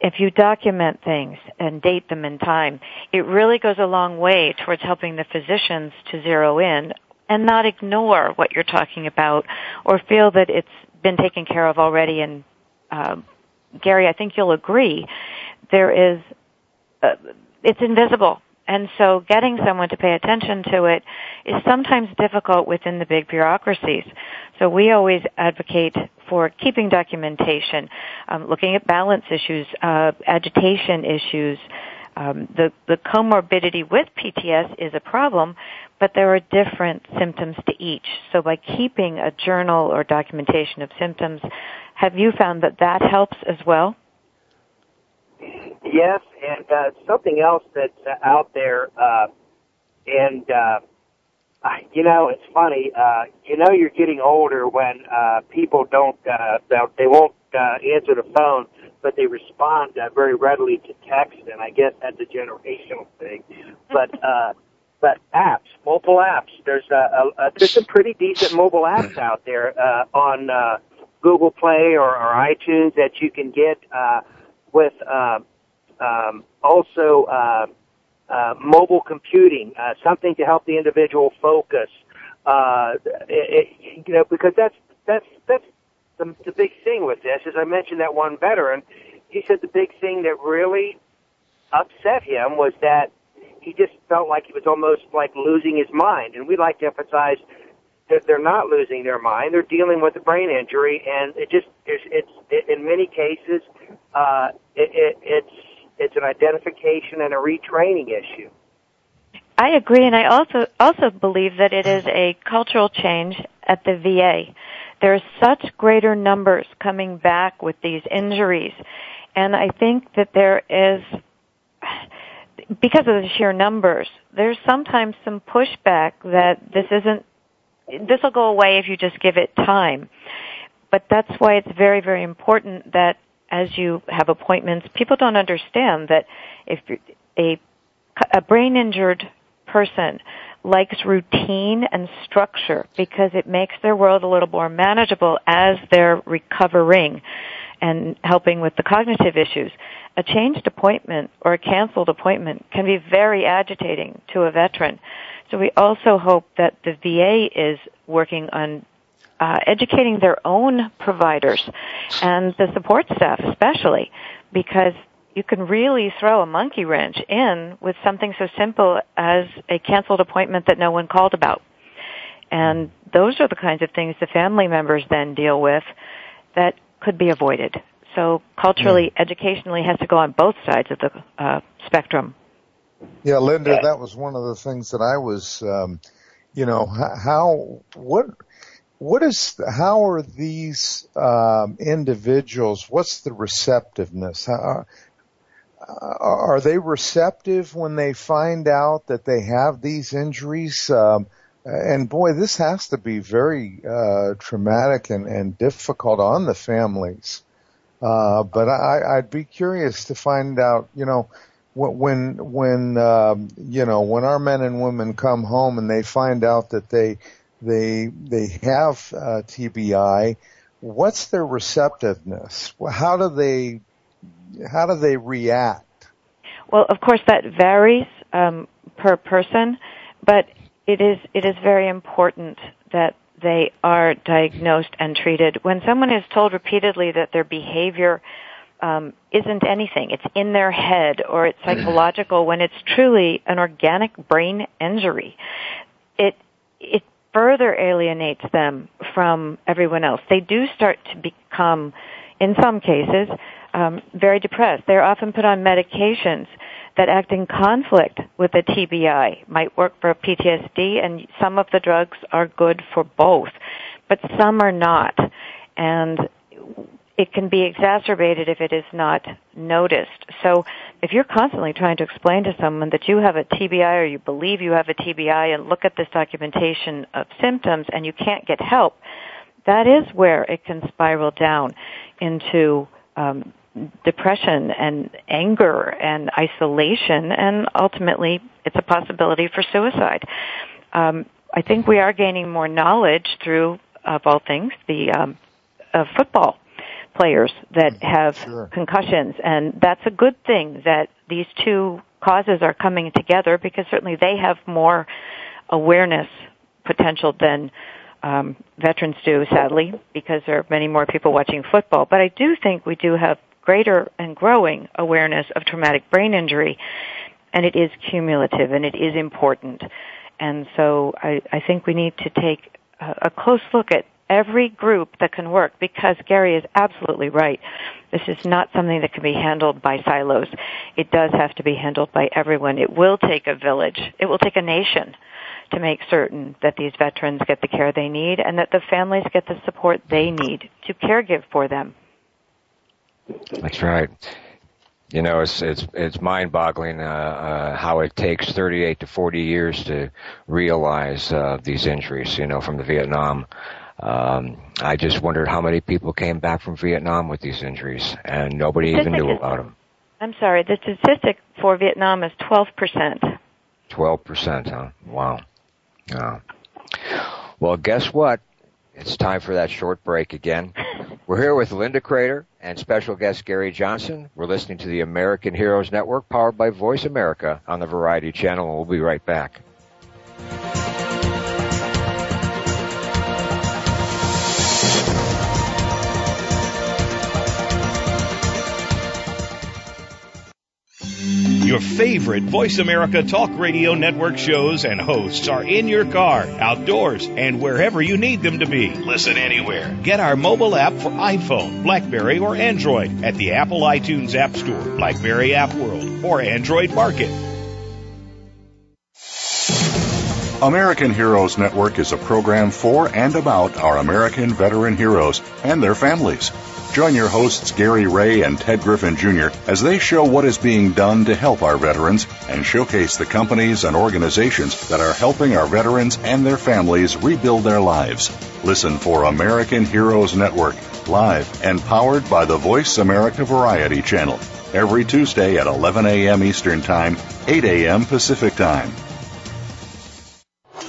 Speaker 5: if you document things and date them in time, it really goes a long way towards helping the physicians to zero in and not ignore what you're talking about or feel that it's been taken care of already. And uh, Gary, I think you'll agree, there is, uh, it's invisible. And so getting someone to pay attention to it is sometimes difficult within the big bureaucracies. So we always advocate for keeping documentation, um, looking at balance issues, uh, agitation issues. Um, the, the comorbidity with PTS is a problem, but there are different symptoms to each. So by keeping a journal or documentation of symptoms, have you found that that helps as well?
Speaker 6: Yes, and uh, something else that's uh, out there, uh, and uh, you know, it's funny. Uh, you know, you're getting older when uh, people don't, uh, they won't uh, answer the phone, but they respond uh, very readily to text, and I guess that's a generational thing. But uh, but apps, mobile apps. There's a, a, a there's some pretty decent mobile apps out there uh, on uh, Google Play or, or iTunes that you can get uh, with uh, um, also uh, uh, mobile computing, uh, something to help the individual focus. Uh, it, it, you know, because that's that's that's the, the big thing with this. As I mentioned, that one veteran, he said the big thing that really upset him was that he just felt like he was almost like losing his mind. And we like to emphasize that they're not losing their mind; they're dealing with a brain injury, and it just it's, it's it, in many cases uh, it, it, it's it's an identification and a retraining issue.
Speaker 5: I agree, and I also also believe that it is a cultural change at the VA. There's such greater numbers coming back with these injuries, and I think that there is because of the sheer numbers, there's sometimes some pushback that this isn't, this will go away if you just give it time. But that's why it's very, very important that as you have appointments, people don't understand that if a, a brain injured person likes routine and structure because it makes their world a little more manageable as they're recovering and helping with the cognitive issues. A changed appointment or a canceled appointment can be very agitating to a veteran. So we also hope that the VA is working on uh, educating their own providers and the support staff especially because you can really throw a monkey wrench in with something so simple as a canceled appointment that no one called about. And those are the kinds of things the family members then deal with that could be avoided. So culturally, yeah. educationally has to go on both sides of the uh, spectrum.
Speaker 4: Yeah, Linda, that was one of the things that I was, um, you know, how what what is how are these um, individuals? What's the receptiveness? How, uh, are they receptive when they find out that they have these injuries? Um, and boy, this has to be very uh, traumatic and, and difficult on the families. Uh, but I, I'd be curious to find out, you know, when when um, you know when our men and women come home and they find out that they they they have uh, TBI, what's their receptiveness? How do they how do they react?
Speaker 5: Well, of course, that varies um, per person, but it is it is very important that they are diagnosed and treated. When someone is told repeatedly that their behavior um, isn't anything, it's in their head or it's psychological, when it's truly an organic brain injury, it it further alienates them from everyone else. They do start to become, in some cases, um, very depressed. They're often put on medications that act in conflict with the TBI. Might work for PTSD, and some of the drugs are good for both, but some are not. And it can be exacerbated if it is not noticed. So if you're constantly trying to explain to someone that you have a TBI or you believe you have a TBI and look at this documentation of symptoms and you can't get help, that is where it can spiral down into um, depression and anger and isolation, and ultimately it's a possibility for suicide. Um, I think we are gaining more knowledge through, of all things, the um, uh, football players that mm-hmm. have sure. concussions, and that's a good thing that these two causes are coming together because certainly they have more awareness potential than um, veterans do, sadly, because there are many more people watching football. But I do think we do have greater and growing awareness of traumatic brain injury, and it is cumulative and it is important. And so I, I think we need to take a, a close look at every group that can work because Gary is absolutely right. This is not something that can be handled by silos. It does have to be handled by everyone. It will take a village. It will take a nation to make certain that these veterans get the care they need and that the families get the support they need to caregive for them.
Speaker 3: That's right. You know, it's it's it's mind-boggling uh, uh, how it takes 38 to 40 years to realize uh, these injuries. You know, from the Vietnam. Um, I just wondered how many people came back from Vietnam with these injuries, and nobody even knew about them.
Speaker 5: I'm sorry, the statistic for Vietnam is 12 percent.
Speaker 3: 12 percent, huh? Wow. Yeah. Well, guess what? It's time for that short break again. We're here with Linda Crater and special guest Gary Johnson. We're listening to the American Heroes Network powered by Voice America on the Variety Channel. And we'll be right back.
Speaker 8: Your favorite Voice America Talk Radio Network shows and hosts are in your car, outdoors, and wherever you need them to be. Listen anywhere. Get our mobile app for iPhone, Blackberry, or Android at the Apple iTunes App Store, Blackberry App World, or Android Market.
Speaker 2: American Heroes Network is a program for and about our American veteran heroes and their families. Join your hosts Gary Ray and Ted Griffin Jr. as they show what is being done to help our veterans and showcase the companies and organizations that are helping our veterans and their families rebuild their lives. Listen for American Heroes Network, live and powered by the Voice America Variety Channel, every Tuesday at 11 a.m. Eastern Time, 8 a.m. Pacific Time.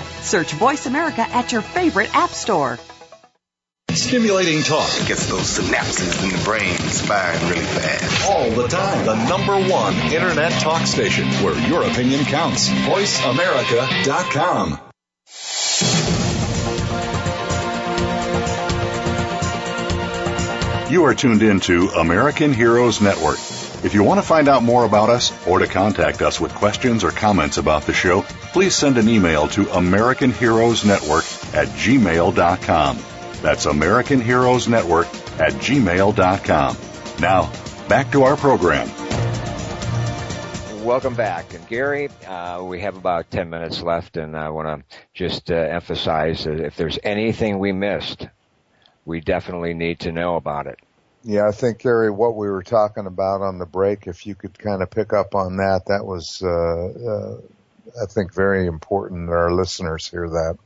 Speaker 9: Search Voice America at your favorite app store.
Speaker 10: Stimulating talk
Speaker 11: gets those synapses in the brain firing really fast.
Speaker 10: All the time. The number one internet talk station where your opinion counts. VoiceAmerica.com.
Speaker 2: You are tuned in to American Heroes Network. If you want to find out more about us or to contact us with questions or comments about the show, please send an email to American Heroes Network at gmail.com. That's American Heroes Network at gmail.com. Now, back to our program.
Speaker 3: Welcome back. And Gary, uh, we have about 10 minutes left, and I want to just uh, emphasize that if there's anything we missed, we definitely need to know about it.
Speaker 4: Yeah, I think Gary, what we were talking about on the break, if you could kind of pick up on that, that was, uh, uh, I think, very important that our listeners hear that.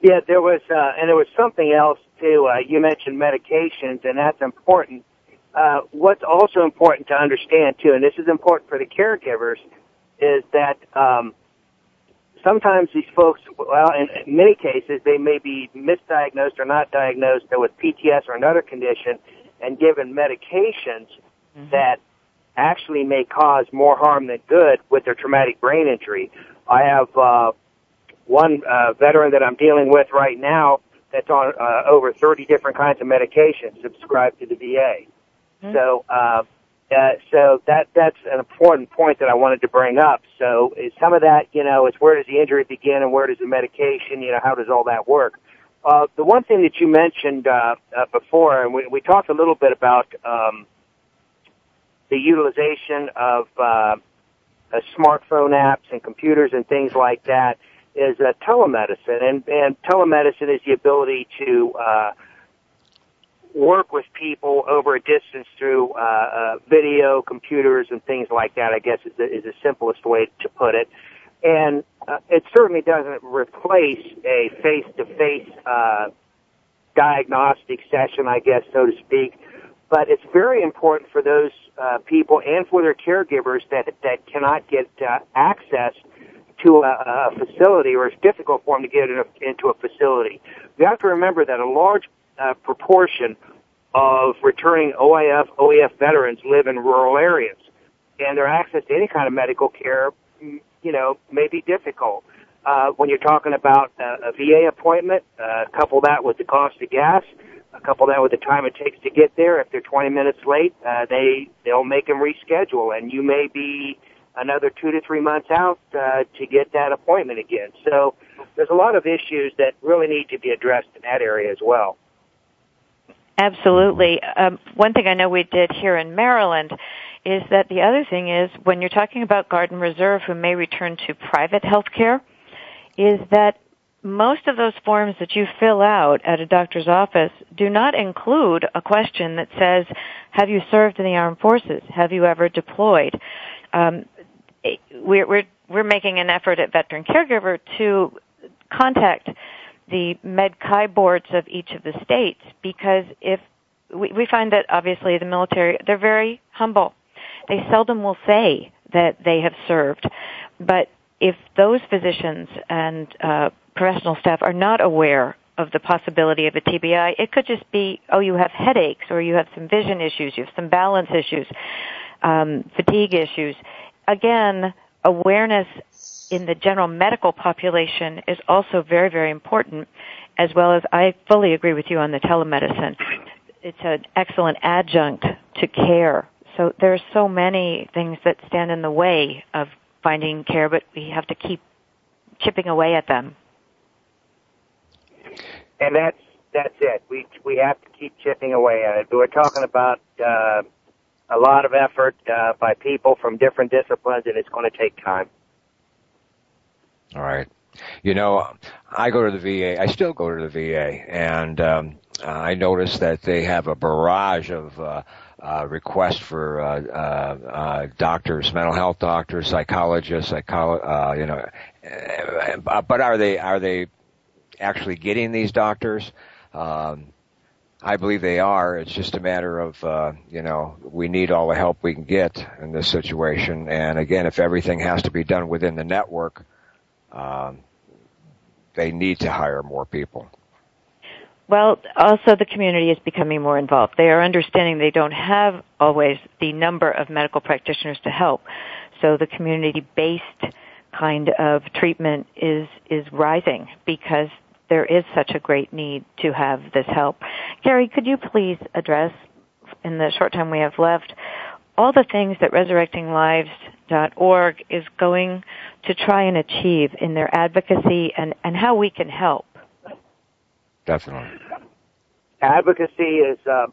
Speaker 6: Yeah, there was, uh, and there was something else too. Uh, you mentioned medications, and that's important. Uh, what's also important to understand too, and this is important for the caregivers, is that um, sometimes these folks, well, in many cases, they may be misdiagnosed or not diagnosed with PTS or another condition and given medications mm-hmm. that actually may cause more harm than good with their traumatic brain injury. I have uh, one uh, veteran that I'm dealing with right now that's on uh, over 30 different kinds of medications subscribed to the VA. Mm-hmm. So uh, so that that's an important point that I wanted to bring up. So is some of that, you know, it's where does the injury begin and where does the medication, you know, how does all that work? Uh, the one thing that you mentioned uh, uh, before, and we, we talked a little bit about um, the utilization of uh, uh, smartphone apps and computers and things like that, is uh, telemedicine, and and telemedicine is the ability to uh, work with people over a distance through uh, uh, video, computers, and things like that. I guess is the, is the simplest way to put it. And uh, it certainly doesn't replace a face-to-face uh, diagnostic session, I guess, so to speak. But it's very important for those uh, people and for their caregivers that that cannot get uh, access to a, a facility, or it's difficult for them to get in a, into a facility. You have to remember that a large uh, proportion of returning OIF, OEF veterans live in rural areas, and their access to any kind of medical care, mm, you know, may be difficult. Uh, when you're talking about a, a VA appointment, uh, couple that with the cost of gas, couple that with the time it takes to get there. If they're 20 minutes late, uh, they they'll make them reschedule, and you may be another two to three months out uh, to get that appointment again. So there's a lot of issues that really need to be addressed in that area as well.
Speaker 5: Absolutely. Um, one thing I know we did here in Maryland is that the other thing is when you're talking about Guard and Reserve who may return to private health care, is that most of those forms that you fill out at a doctor's office do not include a question that says, have you served in the armed forces? Have you ever deployed? Um, we're, we're, we're making an effort at Veteran Caregiver to contact the MedChi boards of each of the states because if we, we find that obviously the military, they're very humble. They seldom will say that they have served. But if those physicians and uh, professional staff are not aware of the possibility of a TBI, it could just be, oh, you have headaches or you have some vision issues, you have some balance issues, um, fatigue issues. Again, awareness in the general medical population is also very, very important, as well as I fully agree with you on the telemedicine. It's an excellent adjunct to care. So there's so many things that stand in the way of finding care, but we have to keep chipping away at them.
Speaker 6: And that's that's it. We we have to keep chipping away at it. We're talking about uh, a lot of effort uh, by people from different disciplines, and it's going to take time.
Speaker 3: All right. You know, I go to the VA. I still go to the VA, and um, I noticed that they have a barrage of uh, uh, requests for uh, uh, uh, doctors, mental health doctors, psychologists, psycholo- uh, you know. Uh, but are they are they actually getting these doctors? Um, I believe they are. It's just a matter of, uh, you know, we need all the help we can get in this situation. And again, if everything has to be done within the network, um, they need to hire more people.
Speaker 5: Well, also the community is becoming more involved. They are understanding they don't have always the number of medical practitioners to help. So the community-based kind of treatment is, is rising because there is such a great need to have this help. Gary, could you please address, in the short time we have left, all the things that resurrectinglives.org is going to try and achieve in their advocacy and, and how we can help?
Speaker 3: Definitely.
Speaker 6: Advocacy is uh,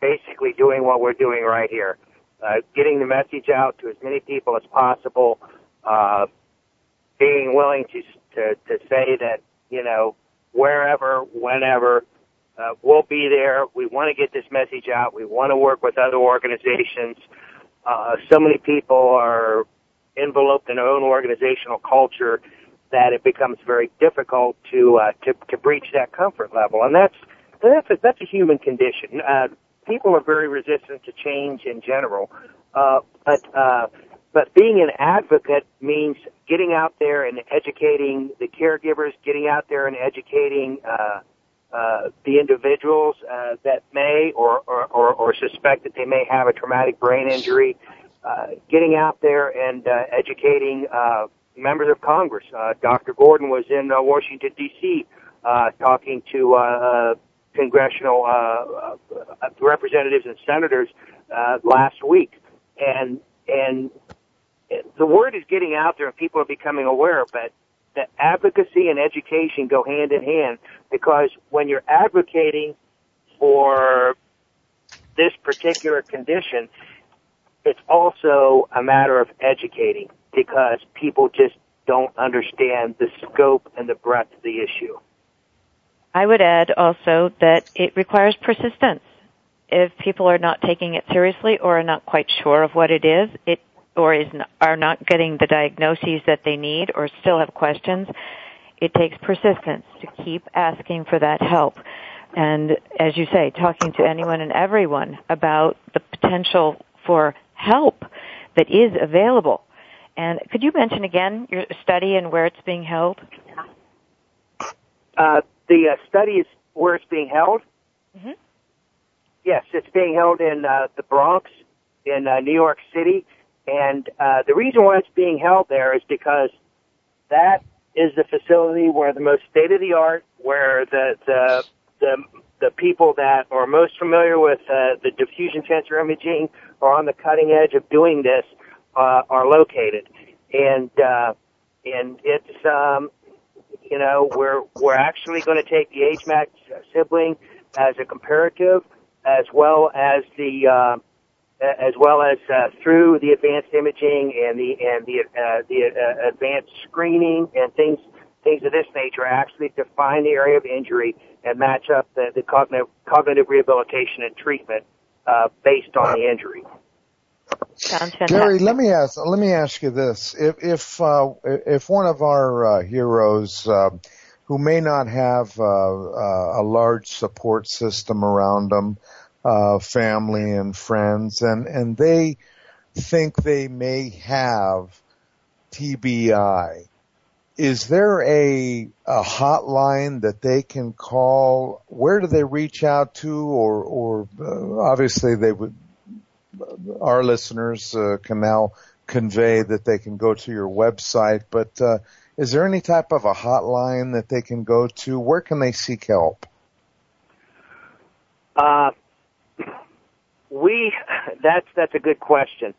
Speaker 6: basically doing what we're doing right here, uh, getting the message out to as many people as possible, uh, being willing to, to to say that you know wherever, whenever, uh, we'll be there. We want to get this message out. We want to work with other organizations. Uh, so many people are enveloped in their own organizational culture that it becomes very difficult to uh, to to breach that comfort level, and that's that's a, that's a human condition. Uh, people are very resistant to change in general, uh, but uh, but being an advocate means getting out there and educating the caregivers, getting out there and educating uh, uh, the individuals uh, that may or, or, or, or suspect that they may have a traumatic brain injury, uh, getting out there and uh, educating uh, members of Congress. Uh, Dr. Gordon was in uh, Washington D.C. Uh, talking to uh, uh, congressional uh, uh, representatives and senators uh, last week, and and the word is getting out there and people are becoming aware, but advocacy and education go hand in hand because when you're advocating for this particular condition, it's also a matter of educating because people just don't understand the scope and the breadth of the issue.
Speaker 5: I would add also that it requires persistence. If people are not taking it seriously or are not quite sure of what it is, it or is are not getting the diagnoses that they need or still have questions, it takes persistence to keep asking for that help. And as you say, talking to anyone and everyone about the potential for help that is available. And could you mention again your study and where it's being held?
Speaker 6: Uh, the uh, study is where it's being held.
Speaker 5: Mm-hmm.
Speaker 6: Yes, it's being held in uh, the Bronx, in uh, New York City, and uh, the reason why it's being held there is because that is the facility where the most state of the art, where the the the the people that are most familiar with uh, the diffusion tensor imaging are on the cutting edge of doing this uh, are located, and uh, and it's um, you know we're we're actually going to take the age-matched sibling as a comparative, as well as the uh, as well as uh, through the advanced imaging and the and the uh, the uh, advanced screening and things things of this nature, actually define the area of injury and match up the, the cognitive cognitive rehabilitation and treatment uh, based on the injury.
Speaker 4: Gary, let me ask let me ask you this: if if uh, if one of our uh, heroes uh, who may not have uh, uh, a large support system around them, uh, family and friends, and and they think they may have TBI. Is there a a hotline that they can call? Where do they reach out to, or or uh, obviously they would. Our listeners uh, can now convey that they can go to your website, but uh, is there any type of a hotline that they can go to? Where can they seek help?
Speaker 6: Uh, we that's that's a good question.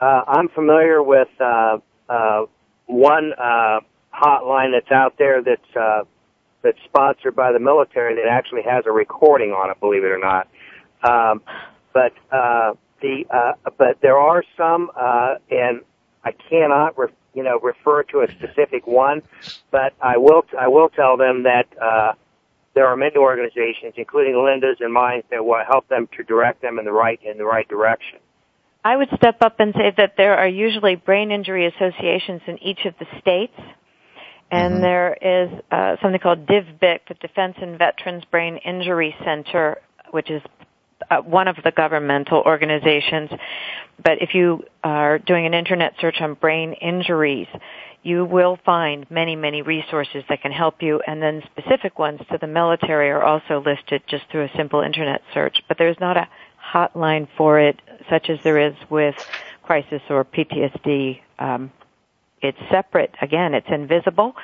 Speaker 6: Uh, I'm familiar with uh, uh, one uh, hotline that's out there that's uh, that's sponsored by the military that actually has a recording on it. Believe it or not, um, but uh, the uh, but there are some, uh, and I cannot re- you know refer to a specific one, but I will I will tell them that. Uh, there are many organizations, including Linda's and mine, that will help them to direct them in the right in the right direction.
Speaker 5: I would step up and say that there are usually brain injury associations in each of the states, and mm-hmm. there is uh, something called DVBIC, the Defense and Veterans Brain Injury Center, which is uh, one of the governmental organizations. But if you are doing an internet search on brain injuries, you will find many, many resources that can help you, and then specific ones to the military are also listed just through a simple internet search. But there's not a hotline for it, such as there is with crisis or PTSD. Um, it's separate. Again, it's invisible,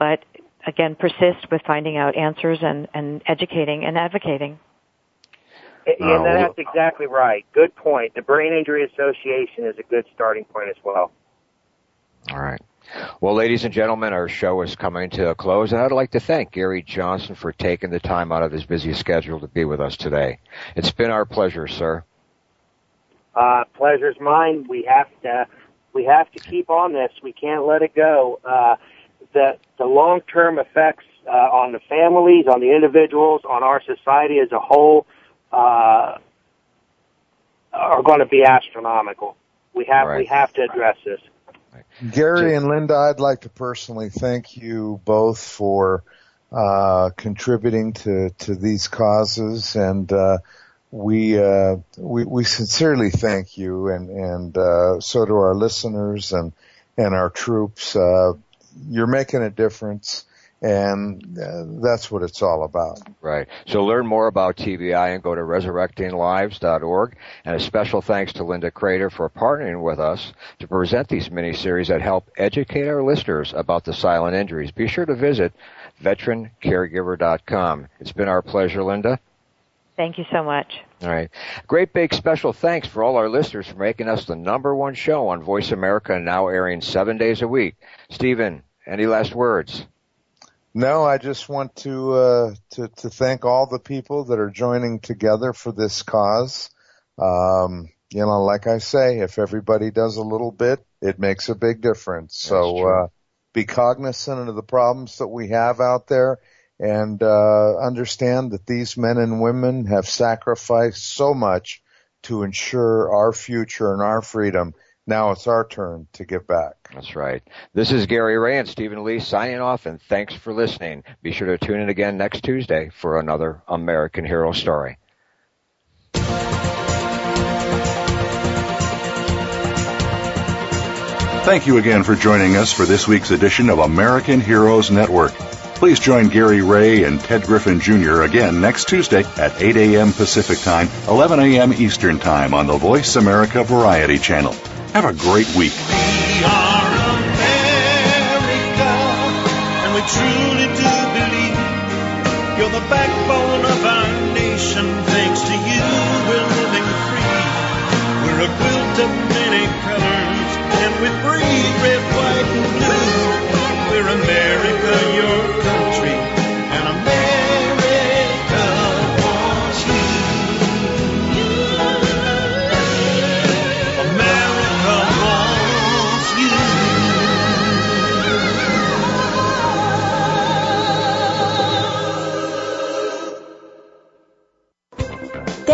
Speaker 5: but again, persist with finding out answers and, and educating and advocating.
Speaker 6: Yeah, that's exactly right. Good point. The Brain Injury Association is a good starting point as well.
Speaker 3: All right. Well, ladies and gentlemen, our show is coming to a close, and I'd like to thank Gary Johnson for taking the time out of his busy schedule to be with us today. It's been our pleasure, sir.
Speaker 6: Uh, pleasure's mine. We have to, we have to keep on this. We can't let it go. Uh, the, the long-term effects, uh, on the families, on the individuals, on our society as a whole, uh, are going to be astronomical. We have, right. we have to address this.
Speaker 4: Gary and Linda, I'd like to personally thank you both for uh, contributing to to these causes, and uh, we uh, we we sincerely thank you, and and uh, so do our listeners and and our troops. Uh, you're making a difference and uh, that's what it's all about.
Speaker 3: Right. So learn more about TBI and go to resurrectinglives.org. And a special thanks to Linda Crater for partnering with us to present these mini-series that help educate our listeners about the silent injuries. Be sure to visit veterancaregiver.com. It's been our pleasure, Linda.
Speaker 5: Thank you so much.
Speaker 3: All right. Great big special thanks for all our listeners for making us the number one show on Voice America now airing seven days a week. Stephen, any last words?
Speaker 4: No, I just want to, uh, to, to thank all the people that are joining together for this cause. Um, you know, like I say, if everybody does a little bit, it makes a big difference. That's so, uh, be cognizant of the problems that we have out there and, uh, understand that these men and women have sacrificed so much to ensure our future and our freedom now it's our turn to give back.
Speaker 3: That's right. This is Gary Ray and Stephen Lee signing off, and thanks for listening. Be sure to tune in again next Tuesday for another American Hero story.
Speaker 2: Thank you again for joining us for this week's edition of American Heroes Network. Please join Gary Ray and Ted Griffin Jr. again next Tuesday at 8 a.m. Pacific Time, 11 a.m. Eastern Time on the Voice America Variety Channel. Have a great week.
Speaker 1: We are America, and we truly do believe you're the backbone of our nation. Thanks to you, we're living free. We're a quilt of many colors, and we breathe red, white, and blue. We're America,